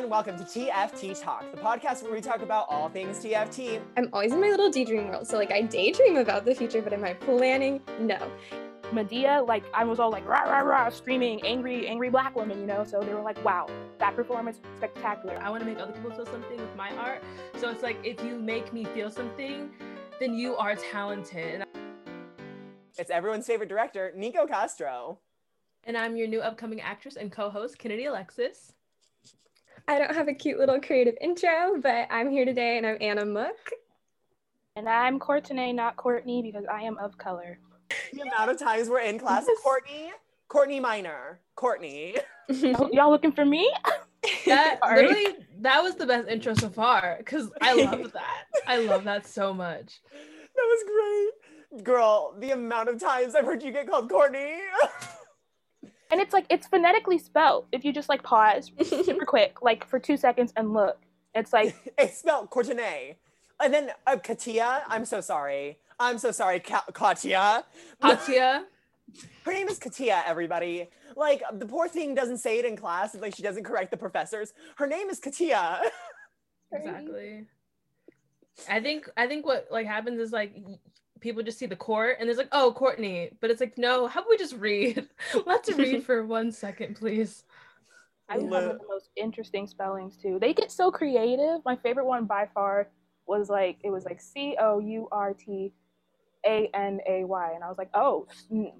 and welcome to TFT Talk, the podcast where we talk about all things TFT. I'm always in my little daydream world. So, like, I daydream about the future, but am I planning? No. Medea, like I was all like rah rah rah, screaming, angry, angry black woman, you know. So they were like, "Wow, that performance was spectacular." I want to make other people feel something with my art. So it's like if you make me feel something, then you are talented. It's everyone's favorite director, Nico Castro. And I'm your new upcoming actress and co-host, Kennedy Alexis. I don't have a cute little creative intro, but I'm here today and I'm Anna Mook. And I'm Courtney, not Courtney, because I am of color. The amount of times we're in class, Courtney, Courtney Minor, Courtney. Y'all looking for me? That literally, that was the best intro so far because I love that. I love that so much. That was great. Girl, the amount of times I've heard you get called Courtney. And it's like it's phonetically spelled. If you just like pause super quick, like for two seconds and look, it's like it's spelled Courtney. And then uh, Katia, I'm so sorry. I'm so sorry, Ka- Katia. Katya. Her name is Katia, everybody. Like, the poor thing doesn't say it in class. Like, she doesn't correct the professors. Her name is Katia. Exactly. I think I think what like happens is like people just see the court and there's like, oh, Courtney. But it's like, no, how about we just read? Let's read for one second, please. I love one of the most interesting spellings too. They get so creative. My favorite one by far was like it was like C O U R T A N A Y, and I was like, oh,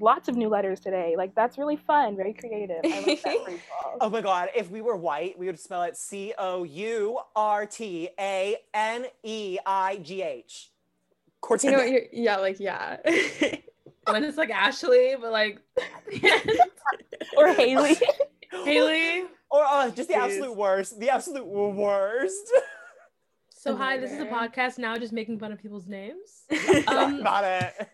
lots of new letters today. Like that's really fun, very creative. I like that oh my god, if we were white, we would spell it C O U R T A N E I G H. You know what you're, yeah, like yeah. when it's like Ashley, but like or Haley. Haley. Or uh, just the absolute worst. The absolute worst. So hi, this is a podcast now, just making fun of people's names. Um, About it.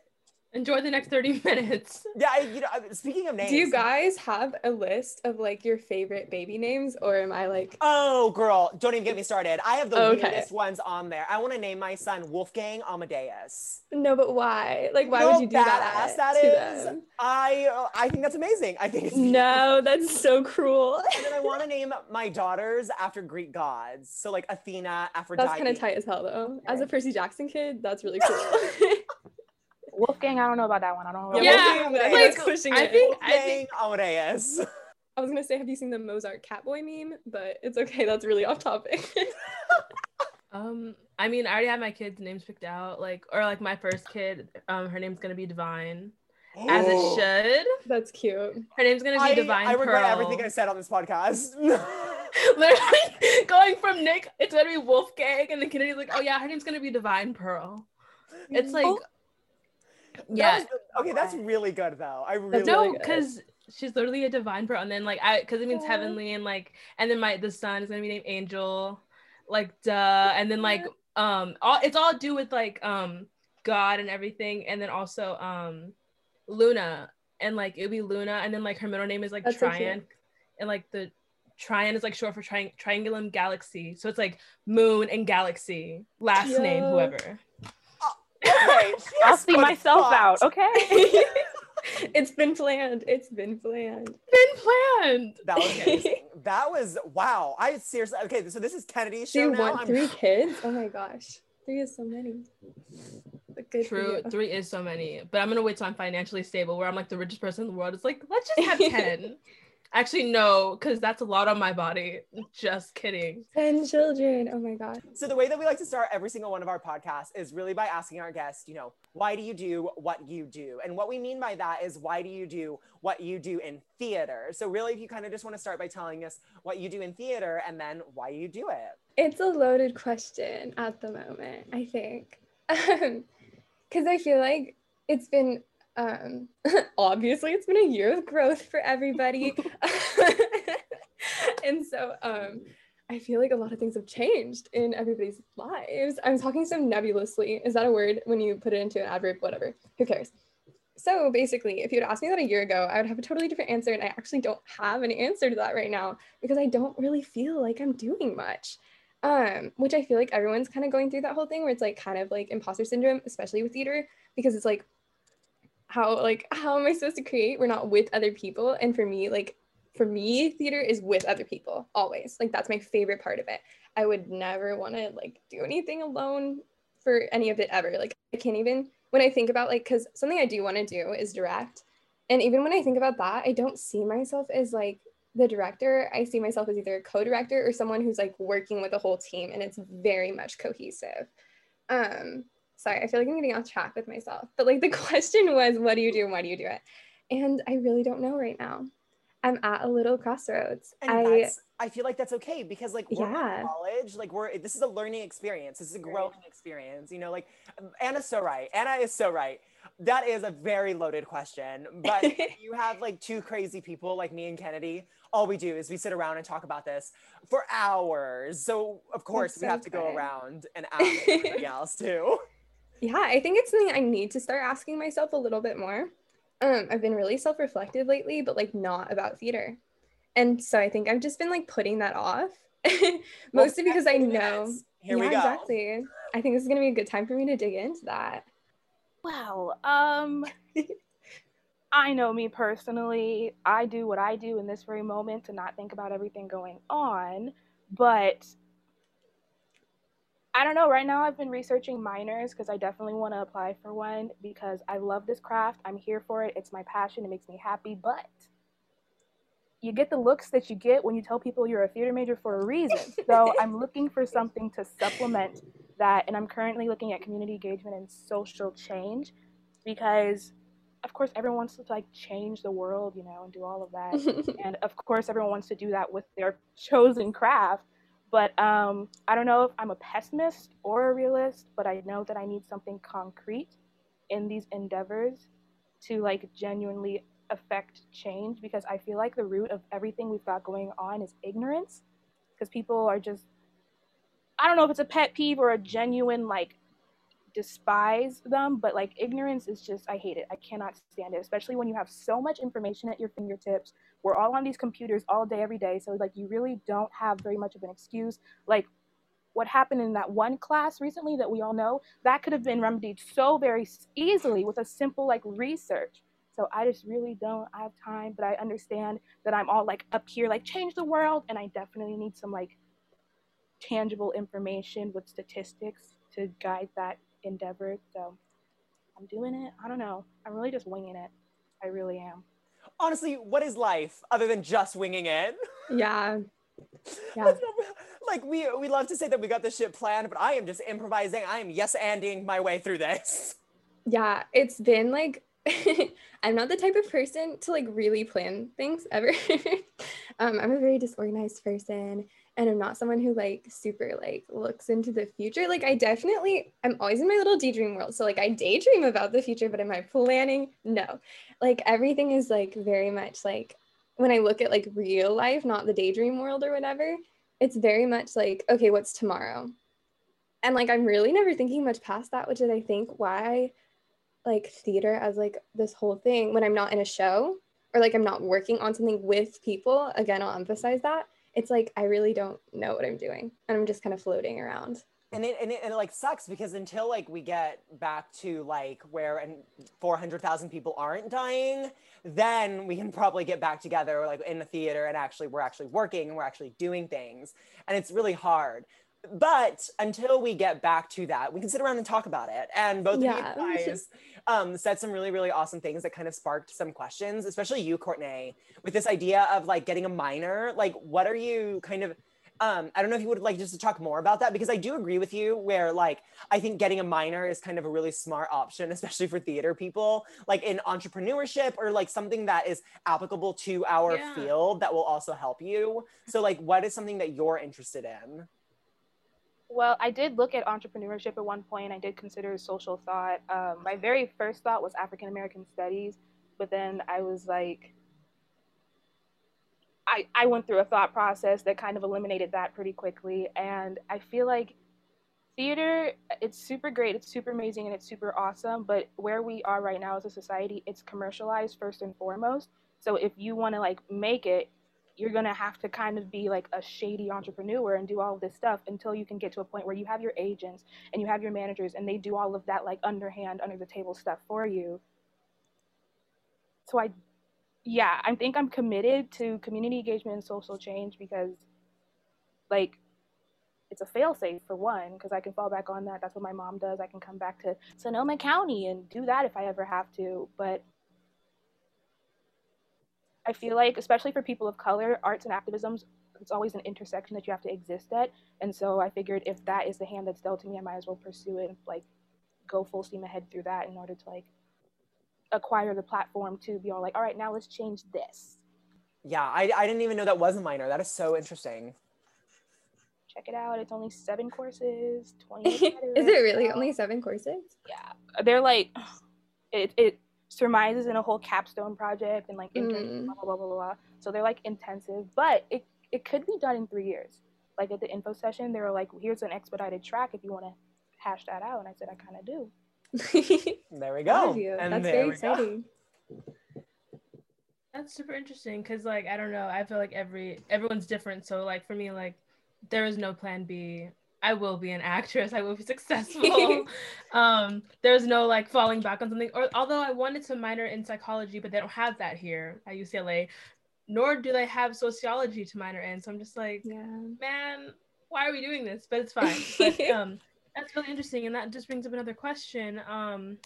Enjoy the next thirty minutes. Yeah, I, you know. Speaking of names, do you guys have a list of like your favorite baby names, or am I like? Oh, girl, don't even get me started. I have the okay. weirdest ones on there. I want to name my son Wolfgang Amadeus. No, but why? Like, why would you do that? That is. Them? I uh, I think that's amazing. I think it's no, that's so cruel. and then I want to name my daughters after Greek gods. So like Athena, Aphrodite. That's kind of tight as hell, though. As a Percy Jackson kid, that's really cool. Wolfgang, I don't know about that one. I don't know. Yeah, yeah like, pushing I it. think Wolfgang I think Amadeus. I was gonna say, have you seen the Mozart Catboy meme? But it's okay. That's really off topic. um, I mean, I already have my kids' names picked out. Like, or like my first kid, um, her name's gonna be Divine. As it should. That's cute. Her name's gonna be I, Divine. I regret Pearl. everything I said on this podcast. Literally going from Nick, it's gonna be Wolfgang, and then Kennedy's like, oh yeah, her name's gonna be Divine Pearl. It's like yeah. okay, that's really good though. I really no, because she's literally a divine pearl, and then like I because it means heavenly, and like and then my the son is gonna be named Angel, like duh, and then like um all it's all do with like um God and everything, and then also um Luna, and like it'll be Luna, and then like her middle name is like that's Tryon, so and like the Tryon is like short for tri- Triangulum Galaxy, so it's like moon and galaxy. Last yeah. name whoever. Okay, I'll see myself out. Okay. it's been planned. It's been planned. Been planned. That was amazing. that was wow. I seriously okay. So this is Kennedy's show Do you now. want I'm... three kids? Oh my gosh, three is so many. True, three is so many. But I'm gonna wait till I'm financially stable, where I'm like the richest person in the world. It's like let's just have ten. Actually, no, because that's a lot on my body. Just kidding. 10 children. Oh my God. So, the way that we like to start every single one of our podcasts is really by asking our guests, you know, why do you do what you do? And what we mean by that is why do you do what you do in theater? So, really, if you kind of just want to start by telling us what you do in theater and then why you do it. It's a loaded question at the moment, I think. Because I feel like it's been um, obviously, it's been a year of growth for everybody. and so um, I feel like a lot of things have changed in everybody's lives. I'm talking so nebulously. Is that a word when you put it into an adverb? Whatever. Who cares? So basically, if you'd asked me that a year ago, I would have a totally different answer. And I actually don't have an answer to that right now because I don't really feel like I'm doing much. Um, which I feel like everyone's kind of going through that whole thing where it's like kind of like imposter syndrome, especially with theater, because it's like how like how am I supposed to create? We're not with other people. And for me, like for me, theater is with other people always. Like that's my favorite part of it. I would never want to like do anything alone for any of it ever. Like I can't even when I think about like because something I do want to do is direct. And even when I think about that, I don't see myself as like the director. I see myself as either a co-director or someone who's like working with a whole team and it's very much cohesive. Um, sorry, I feel like I'm getting off track with myself. But like the question was, what do you do and why do you do it? And I really don't know right now. I'm at a little crossroads. And I I feel like that's okay because like we're Yeah. in college, like we're this is a learning experience. This is a growing experience. You know, like Anna's so right. Anna is so right. That is a very loaded question. But you have like two crazy people like me and Kennedy. All we do is we sit around and talk about this for hours. So of course we so have to go around and ask everybody else too. Yeah, I think it's something I need to start asking myself a little bit more. Um, I've been really self-reflective lately, but like not about theater. And so I think I've just been like putting that off. Mostly Well, because I know. Here yeah, we go. exactly. I think this is gonna be a good time for me to dig into that. Well, Um I know me personally. I do what I do in this very moment to not think about everything going on, but I don't know. Right now, I've been researching minors because I definitely want to apply for one because I love this craft. I'm here for it. It's my passion. It makes me happy. But you get the looks that you get when you tell people you're a theater major for a reason. So I'm looking for something to supplement that. And I'm currently looking at community engagement and social change because, of course, everyone wants to like change the world, you know, and do all of that and of course everyone wants to do that with their chosen craft but um, i don't know if i'm a pessimist or a realist but i know that i need something concrete in these endeavors to like genuinely affect change because i feel like the root of everything we've got going on is ignorance because people are just i don't know if it's a pet peeve or a genuine like despise them, but like ignorance is just, I hate it. I cannot stand it, especially when you have so much information at your fingertips. We're all on these computers all day, every day. So, like, you really don't have very much of an excuse. Like, what happened in that one class recently that we all know, that could have been remedied so very easily with a simple like research. So I just really don't have time, but I understand that I'm all like up here, like change the world, and I definitely need some like tangible information with statistics to guide that endeavor. So I'm doing it. I don't know. I'm really just winging it. I really am. Honestly, what is life other than just winging it? yeah. Yeah. Like we we love to say that we got this shit planned, but I am just improvising. I am yes anding my way through this. Yeah, it's been like I'm not the type of person to like really plan things ever. um, I'm a very disorganized person and I'm not someone who like super like looks into the future. Like I definitely I'm always in my little daydream world. So like I daydream about the future, but am I planning? No. Like everything is like very much like when I look at like real life, not the daydream world or whatever, it's very much like, okay, what's tomorrow? And like I'm really never thinking much past that, which is I think why like theater as like this whole thing when I'm not in a show or like I'm not working on something with people. Again, I'll emphasize that. It's like I really don't know what I'm doing and I'm just kind of floating around. And it, and it and it like sucks because until like we get back to like where and 400,000 people aren't dying, then we can probably get back together like in the theater and actually we're actually working and we're actually doing things. And it's really hard. But until we get back to that, we can sit around and talk about it. And both Yeah. of you guys um, said some really, really awesome things that kind of sparked some questions, especially you, Courtney, with this idea of like getting a minor. Like, what are you kind of um, I don't know if you would like just to talk more about that because I do agree with you where like I think getting a minor is kind of a really smart option, especially for theater people, like in entrepreneurship or like something that is applicable to our Yeah. field that will also help you. So like what is something that you're interested in? Well, I did look at entrepreneurship at one point. I did consider social thought. Um, my very first thought was African American studies, but then I was like, I, I went through a thought process that kind of eliminated that pretty quickly. And I feel like theater, it's super great, it's super amazing, and it's super awesome. But where we are right now as a society, it's commercialized first and foremost. So if you want to like make it, you're gonna have to kind of be like a shady entrepreneur and do all of this stuff until you can get to a point where you have your agents and you have your managers and they do all of that like underhand, under the table stuff for you. So I yeah, I think I'm committed to community engagement and social change because, like, it's a failsafe for one because I can fall back on that. That's what my mom does. I can come back to Sonoma County and do that if I ever have to. But I feel like, especially for people of color, arts and activism, it's always an intersection that you have to exist at. And so I figured if that is the hand that's dealt to me, I might as well pursue it and like go full steam ahead through that in order to like acquire the platform to be all like, all right, now let's change this. Yeah, I, I didn't even know that was a minor. That is so interesting. Check it out. It's only seven courses, 20. is it really only seven courses? Yeah. They're like, it, it surmises in a whole capstone project and like intern, Mm. blah, blah, blah, blah, blah. So they're like intensive, but it, it could be done in three years. Like at the info session, they were like, here's an expedited track if you want to hash that out. And I said, I kind of do. There we go. you. And That's there very we go. exciting. That's super interesting because like I don't know, I feel like every everyone's different. So like for me, like there is no plan B. I will be an actress. I will be successful. um, there's no like falling back on something. Or although I wanted to minor in psychology, but they don't have that here at UCLA, nor do they have sociology to minor in. So I'm just like, Yeah. man, why are we doing this? But it's fine. But um, that's really interesting, and that just brings up another question, um,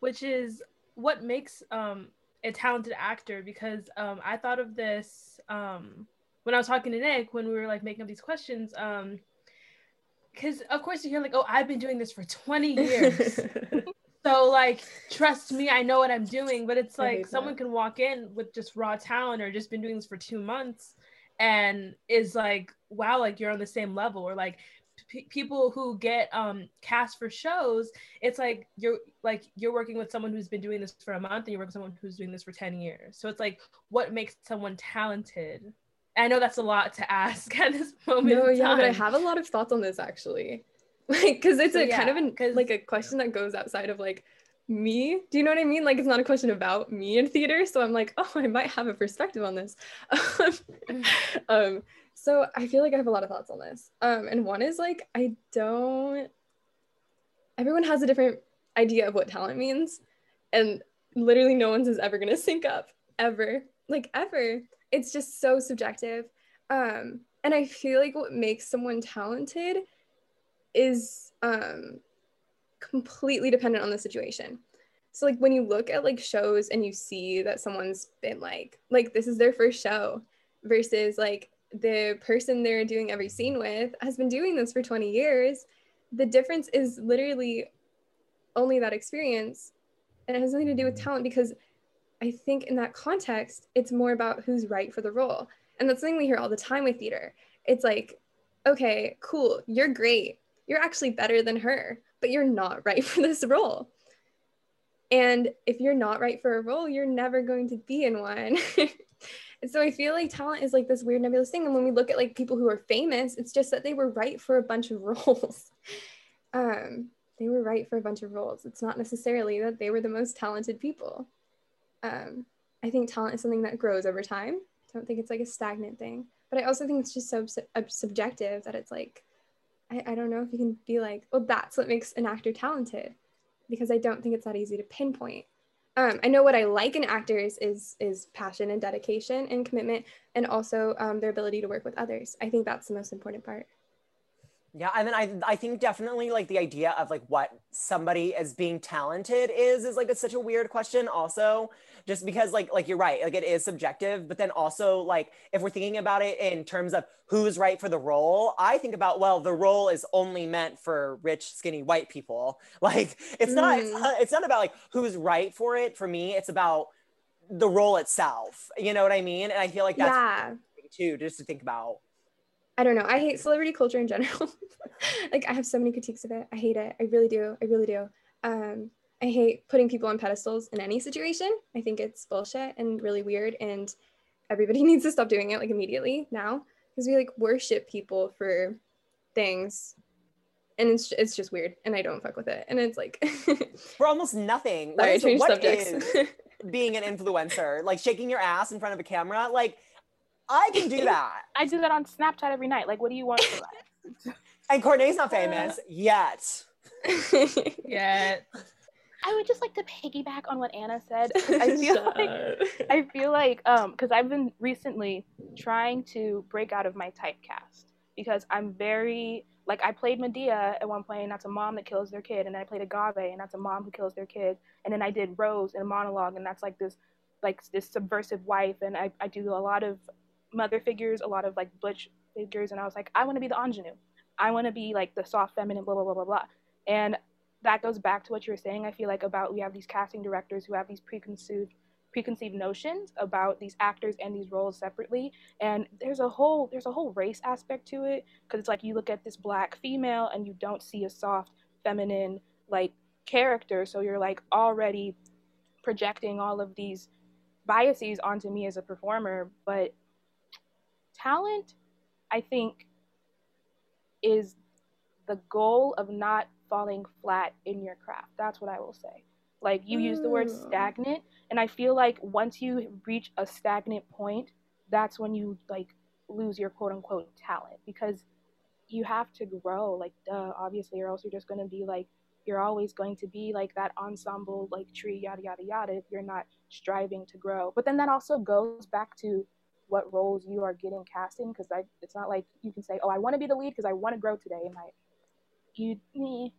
which is what makes um, a talented actor? Because um, I thought of this um, when I was talking to Nick when we were like making up these questions. Um, because of course you hear like, oh, I've been doing this for 20 years. So like, trust me, I know what I'm doing. But it's like someone that. can walk in with just raw talent or just been doing this for two months, and is like, wow, like you're on the same level. Or like p- people who get um cast for shows, it's like you're like you're working with someone who's been doing this for a month, and you're working with someone who's doing this for 10 years. So it's like, what makes someone talented? I know that's a lot to ask at this moment. no, yeah, but I have a lot of thoughts on this actually. Like, because it's So, a kind of yeah, an, like a question that goes outside of like me. Do you know what I mean? Like, it's not a question about me in theater. So I'm like, oh, I might have a perspective on this. um, so I feel like I have a lot of thoughts on this. Um, and one is like, I don't. Everyone has a different idea of what talent means, and literally no one's is ever gonna sync up ever, like ever. It's just so subjective. Um, and I feel like what makes someone talented is um, completely dependent on the situation. So like when you look at like shows and you see that someone's been like like this is their first show versus like the person they're doing every scene with has been doing this for 20 years, the difference is literally only that experience and it has nothing to do with talent because I think in that context it's more about who's right for the role. And that's something we hear all the time with theater. It's like, okay, cool, you're great. You're actually better than her, but you're not right for this role. And if you're not right for a role, you're never going to be in one. and so I feel like talent is like this weird nebulous thing. And when we look at like people who are famous, it's just that they were right for a bunch of roles. um, they were right for a bunch of roles. It's not necessarily that they were the most talented people. Um, I think talent is something that grows over time. I don't think it's like a stagnant thing. But I also think it's just so sub- subjective that it's like, I, I don't know if you can be like, well, that's what makes an actor talented, because I don't think it's that easy to pinpoint. Um, I know what I like in actors is is passion and dedication and commitment, and also um, their ability to work with others. I think that's the most important part. Yeah, and then I I think definitely like the idea of like what somebody as being talented is is like it's such a weird question also just because like like you're right like it is subjective but then also like if we're thinking about it in terms of who's right for the role I think about well the role is only meant for rich skinny white people. Like it's not it's Mm. not, it's not about like who's right for it. For me it's about the role itself. You know what I mean? And I feel like that's yeah, too just to think about I don't know. I hate celebrity culture in general. like I have so many critiques of it. I hate it. I really do. I really do. Um, I hate putting people on pedestals in any situation. I think it's bullshit and really weird, and everybody needs to stop doing it like immediately now because we like worship people for things, and it's it's just weird, and I don't fuck with it. And it's like, for almost nothing What sorry, I is- what subjects. is- being an influencer, like shaking your ass in front of a camera. Like, I can do that. I do that on Snapchat every night. Like, what do you want for that? And Courtney's not famous yet. yet. I would just like to piggyback on what Anna said. I feel like I feel like um because I've been recently trying to break out of my typecast because I'm very like I played Medea at one point, and that's a mom that kills their kid, and then I played Agave, and that's a mom who kills their kid, and then I did Rose in a monologue, and that's like this like this subversive wife, and I, I do a lot of mother figures, a lot of like butch figures, and I was like, I want to be the ingenue. I want to be like the soft feminine, blah blah blah blah blah. And that goes back to what you were saying. I feel like about we have these casting directors who have these preconceived preconceived notions about these actors and these roles separately and there's a whole there's a whole race aspect to it because it's like you look at this black female and you don't see a soft feminine like character so you're like already projecting all of these biases onto me as a performer but talent i think is the goal of not falling flat in your craft. That's what I will say. Like you use the word mm. stagnant, and I feel like once you reach a stagnant point, that's when you like lose your quote unquote talent because you have to grow, like duh, obviously, or else you're just gonna be like you're always going to be like that ensemble like tree yada yada yada if you're not striving to grow. But then that also goes back to what roles you are getting cast in because it's not like you can say, Oh, I wanna be the lead because I wanna grow today and I you me.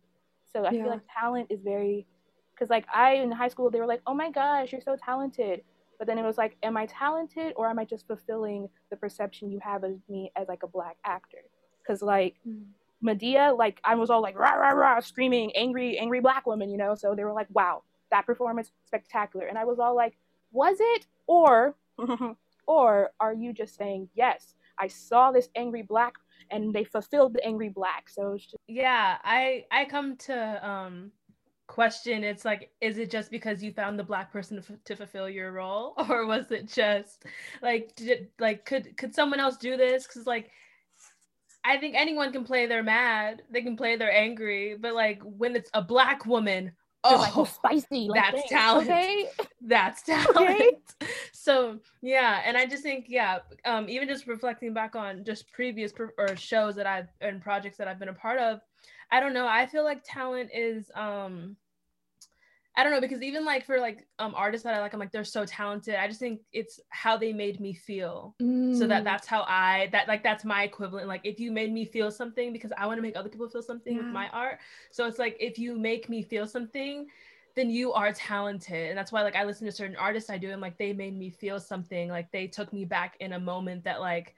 So I yeah. feel like talent is very because like I in high school they were like, oh my gosh, you're so talented. But then it was like, am I talented or am I just fulfilling the perception you have of me as like a black actor? Because like mm. Medea, like I was all like rah rah rah screaming, angry, angry black woman, you know. So they were like, wow, that performance spectacular. And I was all like, was it? Or or are you just saying, yes, I saw this angry black and they fulfilled the angry black. So just... yeah, I I come to um question it's like is it just because you found the black person to, f- to fulfill your role or was it just like did like could could someone else do this because like i think anyone can play their mad they can play their angry but like when it's a black woman oh, like, oh, spicy. Like, that's talent. Okay. That's talent. Okay. So yeah, and I just think yeah, um, even just reflecting back on just previous pro- or shows that I've and projects that I've been a part of, I don't know. I feel like talent is um I don't know because even like for like um artists that I like, I'm like they're so talented. I just think it's how they made me feel. Mm. So that mm. that's how I that like that's my equivalent. Like if you made me feel something because I want to make other people feel something yeah. with my art. So it's like if you make me feel something, then you are talented. And that's why like I listen to certain artists I do and like they made me feel something. Like they took me back in a moment that like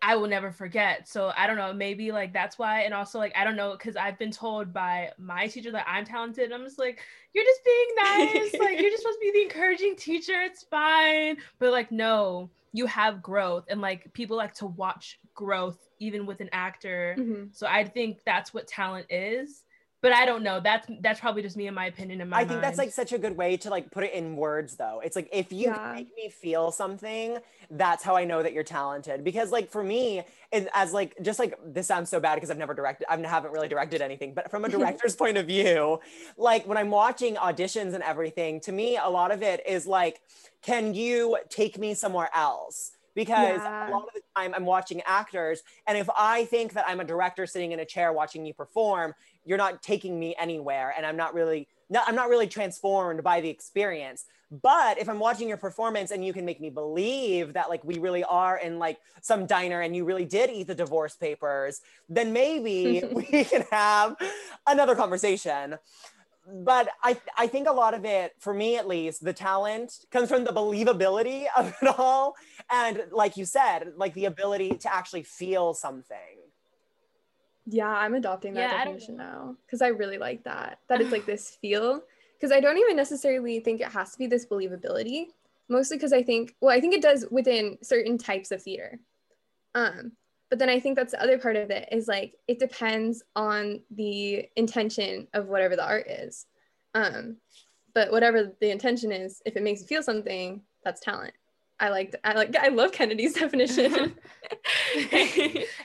I will never forget. So I don't know, maybe like that's why. And also like I don't know, because I've been told by my teacher that I'm talented. I'm just like, you're just being nice. like you're just supposed to be the encouraging teacher. It's fine. But like, no, you have growth. And like people like to watch growth even with an actor. Mm-hmm. So I think that's what talent is but I don't know. That's that's probably just me in my opinion. In my I think mind. that's like such a good way to like put it in words, though. It's like if you yeah. make me feel something, that's how I know that you're talented. Because like for me, it, as like just like this sounds so bad because I've never directed, I haven't really directed anything. But from a director's point of view, like when I'm watching auditions and everything, to me, a lot of it is like, can you take me somewhere else? Because yeah. a lot of the time I'm watching actors. And if I think that I'm a director sitting in a chair watching you perform, you're not taking me anywhere. And I'm not really, I'm not really transformed by the experience. But if I'm watching your performance and you can make me believe that like we really are in like some diner and you really did eat the divorce papers, then maybe we can have another conversation but I, I think a lot of it, for me at least, the talent comes from the believability of it all. And like you said, like the ability to actually feel something. Yeah, I'm adopting that yeah, definition now because I really like that. That it's like this feel. Because I don't even necessarily think it has to be this believability, mostly because I think, well, I think it does within certain types of theater. Um, but then i think that's the other part of it is like it depends on the intention of whatever the art is. Um but whatever the intention is if it makes you feel something that's talent. I like i like i love kennedy's definition.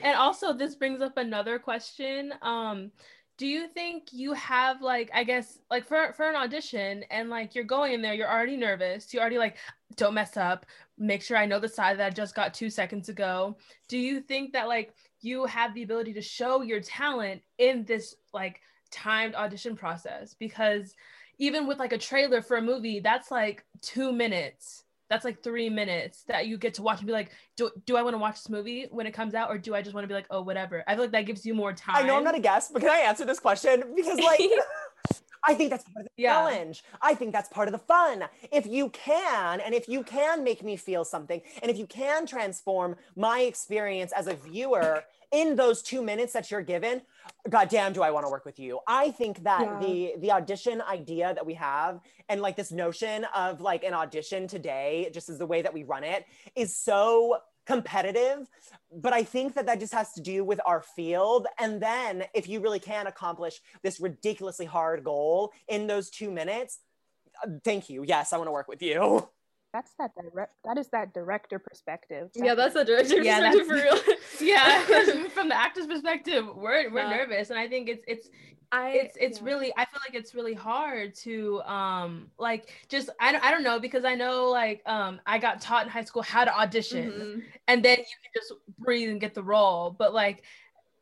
And also this brings up another question. Um do you think you have like i guess like for for an audition and like you're going in there you're already nervous you already like don't mess up make sure i know the side that i just got two seconds ago do you think that like you have the ability to show your talent in this like timed audition process because even with like a trailer for a movie, that's like two minutes. That's like three minutes that you get to watch and be like, do, do I want to watch this movie when it comes out, or do I just want to be like, oh, whatever? I feel like that gives you more time. I know I'm not a guest, but can I answer this question? Because like I think that's part of the Yeah. challenge. I think that's part of the fun. If you can, and if you can make me feel something, and if you can transform my experience as a viewer in those two minutes that you're given, goddamn, do I want to work with you? I think that Yeah. the the audition idea that we have, and like this notion of like an audition today, just as the way that we run it, is so competitive but I think that that just has to do with our field. And then if you really can accomplish this ridiculously hard goal in those two minutes, uh, thank you. Yes, I want to work with you. That's that direct. That is that director perspective. Yeah, that's the director Yeah, perspective for real. yeah, from the actor's perspective, we're we're Yeah. nervous, and I think it's it's I it's it's yeah. really I feel like it's really hard to um like just I don't I don't know because I know like um I got taught in high school how to audition Mhm. and then you can just breathe and get the role, but like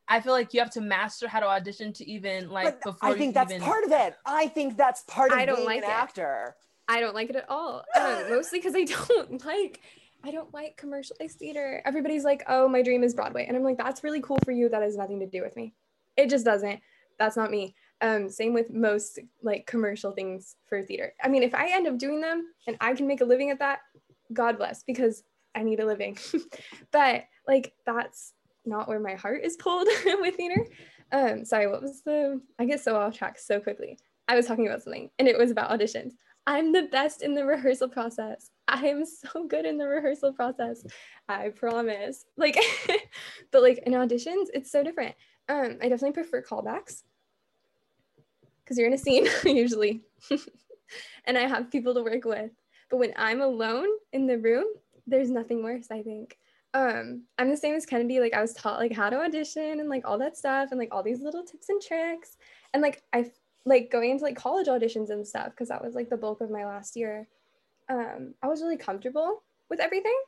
I feel like you have to master how to audition to even like But before I think you that's even part of it. I think that's part of I don't being like an it. actor. I don't like it at all. Um, mostly because I don't like I don't like commercialized theater. Everybody's like, "Oh, my dream is Broadway," and I'm like, "That's really cool for you. That has nothing to do with me. It just doesn't. That's not me." Um, same with most like commercial things for theater. I mean, if I end up doing them and I can make a living at that, God bless, because I need a living. but like, that's not where my heart is pulled with theater. Um, sorry, what was the? I get so off track so quickly. I was talking about something, and it was about auditions. I'm the best in the rehearsal process. I am so good in the rehearsal process. I promise. Like, but like in auditions, it's so different. Um, I definitely prefer callbacks because you're in a scene usually, and I have people to work with. But when I'm alone in the room, there's nothing worse. I think. Um, I'm the same as Kennedy. Like I was taught like how to audition and like all that stuff and like all these little tips and tricks. And like I like going into like college auditions and stuff because that was like the bulk of my last year um i was really comfortable with everything.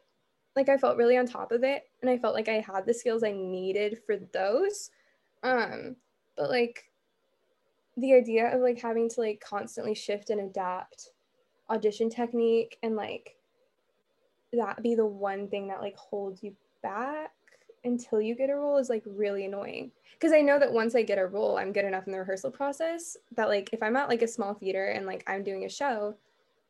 Like i felt really on top of it and i felt like i had the skills i needed for those um but like the idea of like having to like constantly shift and adapt audition technique and like that be the one thing that like holds you back until you get a role is like really annoying because I know that once I get a role, I'm good enough in the rehearsal process that like if I'm at like a small theater and like I'm doing a show,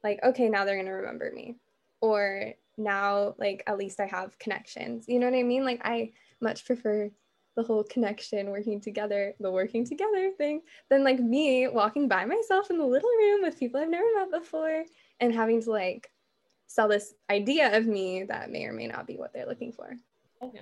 like okay, now they're gonna remember me, or now like at least I have connections. You know what I mean? Like I much prefer the whole connection, working together, the working together thing, than like me walking by myself in the little room with people I've never met before and having to like sell this idea of me that may or may not be what they're looking for.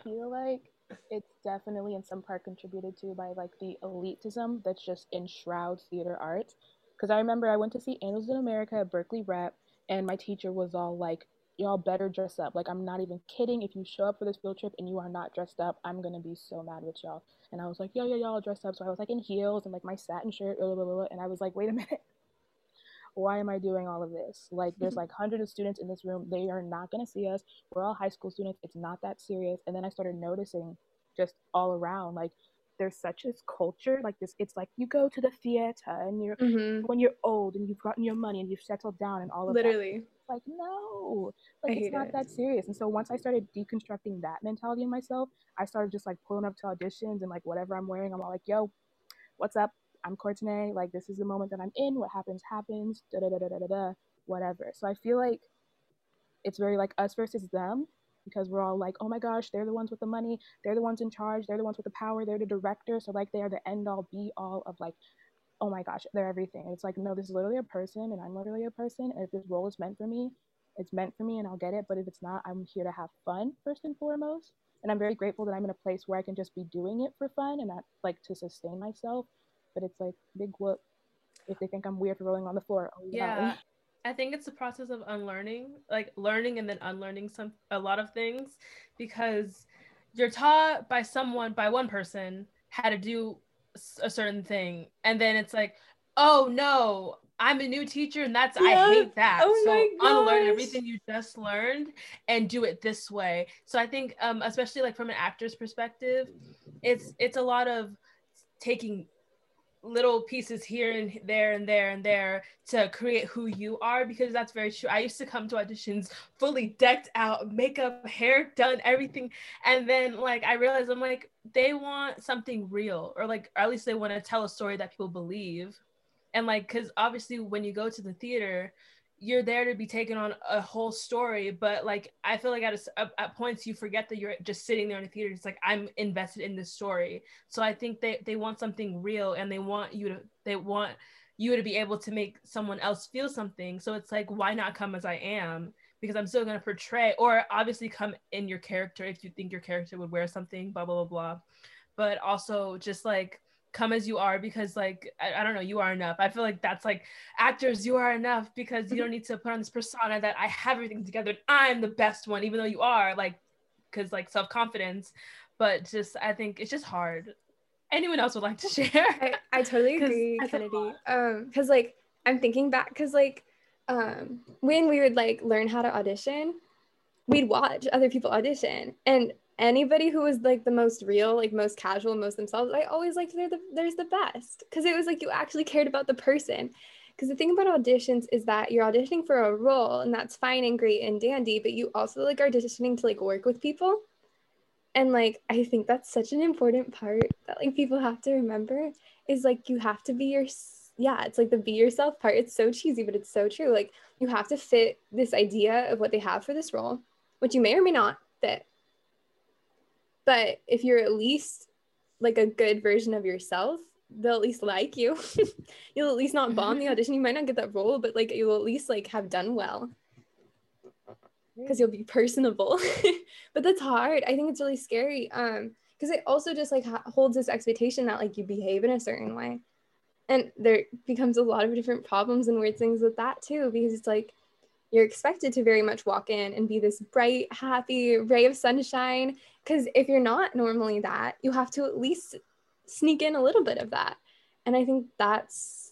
Feel like it's definitely in some part contributed to by like the elitism that's just enshrouds theater arts. Because I remember I went to see Angels in America at Berkeley Rep, and my teacher was all like, "Y'all better dress up." Like I'm not even kidding. If you show up for this field trip and you are not dressed up, I'm gonna be so mad with y'all. And I was like, "Yo, yo, y'all dressed up." So I was like in heels and like my satin shirt, blah, blah, blah. and I was like, "Wait a minute." Why am I doing all of this? Like, there's like hundreds of students in this room. They are not gonna see us. We're all high school students. It's not that serious. And then I started noticing just all around, like there's such a culture, like this. It's like you go to the theater and you're Mm-hmm. when you're old and you've gotten your money and you've settled down and all of that. Literally. Like no, like it's not it. that serious. And so once I started deconstructing that mentality in myself, I started just like pulling up to auditions and like whatever I'm wearing, I'm all like, yo, what's up? I'm Courtney. Like this is the moment that I'm in. What happens happens. Da da da da da da. Whatever. So I feel like it's very like us versus them because we're all like, oh my gosh, they're the ones with the money. They're the ones in charge. They're the ones with the power. They're the director. So like they are the end all be all of like, oh my gosh, they're everything. It's like, no, this is literally a person and I'm literally a person. And if this role is meant for me, it's meant for me and I'll get it. But if it's not, I'm here to have fun first and foremost. And I'm very grateful that I'm in a place where I can just be doing it for fun and not like to sustain myself. But it's like big whoop if they think I'm weird for rolling on the floor. Oh. Yeah. I think it's the process of unlearning, like learning and then unlearning some a lot of things because you're taught by someone by one person how to do a certain thing and then it's like, "Oh no, I'm a new teacher and that's Yeah. I hate that." Oh so unlearn everything you just learned and do it this way. So I think um especially like from an actor's perspective, it's it's a lot of taking little pieces here and there and there and there to create who you are because that's very true. I used to come to auditions fully decked out, makeup, hair done, everything. And then like I realized I'm like, they want something real or like or at least they want to tell a story that people believe. And like cuz obviously when you go to the theater, you're there to be taken on a whole story but like i feel like at, a, at points you forget that you're just sitting there in the theater it's like i'm invested in this story. So i think they, they want something real and they want you to they want you to be able to make someone else feel something. So it's like why not come as i am? Because i'm still going to portray or obviously come in your character if you think your character would wear something blah blah blah blah. But also just like come as you are because like I, I, don't know you are enough. I feel like that's like actors you are enough because you don't need to put on this persona that i have everything together and i'm the best one even though you are like because like self-confidence. But just i think it's just hard. Anyone else would like to share? I, I totally agree kennedy. um because like i'm thinking back because like um when we would like learn how to audition we'd watch other people audition. And anybody who was like the most real, like most casual, most themselves, I always liked they're the there's the best because it was like you actually cared about the person. Because the thing about auditions is that you're auditioning for a role and that's fine and great and dandy, but you also like are auditioning to like work with people. And like I think that's such an important part that like people have to remember is like you have to be your yeah, it's like the be yourself part. It's so cheesy, but it's so true. Like you have to fit this idea of what they have for this role, which you may or may not fit but if you're at least like a good version of yourself, they'll at least like you. you'll at least not bomb the audition. You might not get that role, but like you'll at least like have done well because you'll be personable. but that's hard. I think it's really scary. Um, because it also just like holds this expectation that like you behave in a certain way, and there becomes a lot of different problems and weird things with that too. Because it's like you're expected to very much walk in and be this bright, happy ray of sunshine. Because if you're not normally that, you have to at least sneak in a little bit of that. And I think that's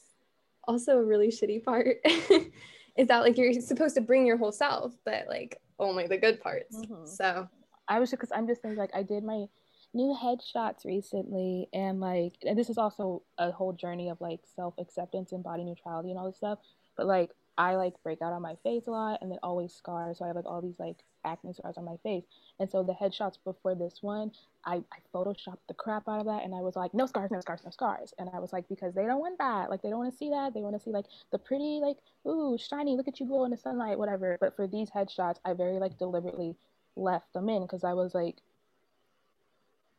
also a really shitty part is that like you're supposed to bring your whole self, but like only the good parts. Mm-hmm. So I was because I'm just thinking like I did my new headshots recently and like and this is also a whole journey of like self acceptance and body neutrality and all this stuff. But like I like break out on my face a lot and then always scars. So I have like all these like acne scars on my face. And so the headshots before this one, I, I photoshopped the crap out of that and I was like, no scars, no scars, no scars. And I was like, because they don't want that. Like they don't want to see that. They want to see like the pretty, like, ooh, shiny, look at you glow in the sunlight, whatever. But for these headshots, I very like deliberately left them in because I was like,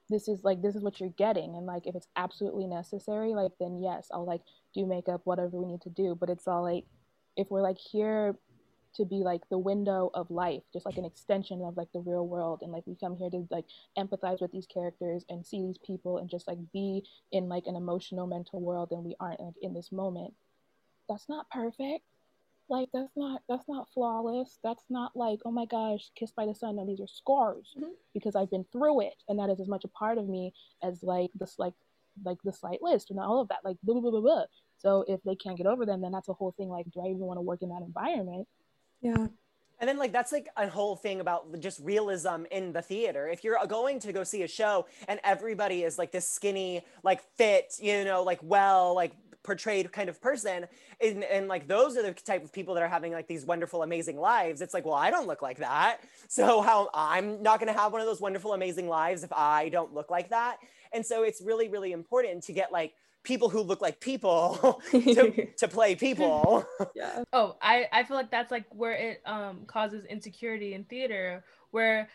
this is like this is what you're getting and like if it's absolutely necessary like then yes i'll like do makeup whatever we need to do but it's all like if we're like here to be like the window of life just like an extension of like the real world and like we come here to like empathize with these characters and see these people and just like be in like an emotional mental world and we aren't like in this moment. That's not perfect. Like that's not that's not flawless. That's not like oh my gosh kissed by the sun. No these are scars mm-hmm. because i've been through it and that is as much a part of me as like this like like the slight list and all of that. Like blah, blah, blah, blah. So if they can't get over them, then that's a whole thing. Like, do I even want to work in that environment? Yeah. And then like that's like a whole thing about just realism in the theater. If you're going to go see a show and everybody is like this skinny, like fit, you know, like well, like portrayed kind of person and, and like those are the type of people that are having like these wonderful amazing lives it's like well i don't look like that so how i'm not going to have one of those wonderful amazing lives if i don't look like that and so it's really really important to get like people who look like people to, to play people. yeah. Oh, I, I feel like that's like where it um causes insecurity in theater where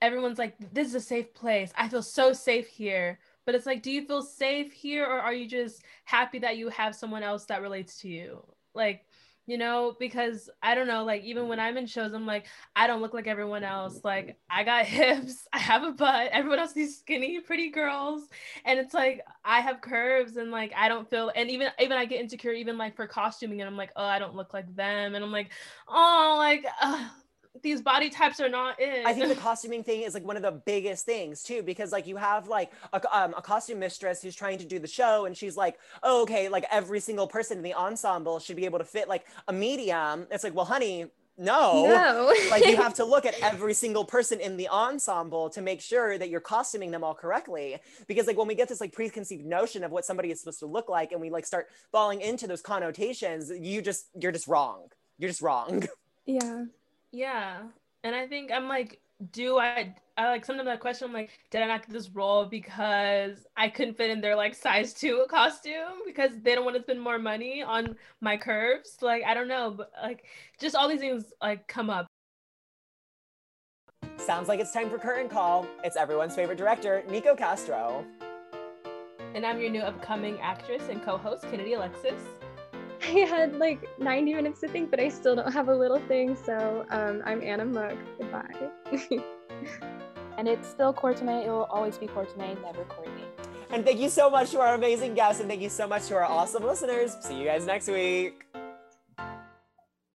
everyone's like, this is a safe place. I feel so safe here. But it's like, do you feel safe here or are you just happy that you have someone else that relates to you? Like you know, because I don't know, like even when I'm in shows, I'm like, I don't look like everyone else. Like I got hips, I have a butt, everyone else these skinny, pretty girls. And it's like I have curves and like I don't feel and even even I get insecure even like for costuming and I'm like, oh, I don't look like them. And I'm like, oh, like uh, these body types are not in. I think the costuming thing is like one of the biggest things too, because like you have like a, um, a costume mistress who's trying to do the show, and she's like, oh, okay, like every single person in the ensemble should be able to fit like a medium. It's like, well, honey, no. No. like you have to look at every single person in the ensemble to make sure that you're costuming them all correctly because like when we get this like preconceived notion of what somebody is supposed to look like and we like start falling into those connotations you just you're just wrong you're just wrong yeah. Yeah. And I think I'm like, do I I like sometimes I question I'm like, did I not get this role because I couldn't fit in their like size two costume because they don't want to spend more money on my curves? Like I don't know, but like just all these things like come up. sounds like it's time for curtain call it's everyone's favorite director nico castro And I'm your new upcoming actress and co-host, Kennedy Alexis. I had like 90 minutes to think, but I still don't have a little thing. So um, I'm Anna Mook. Goodbye. And it's still Courtney. It will always be Courtney, never Courtney. and thank you so much to our amazing guests and thank you so much to our awesome listeners see you guys next week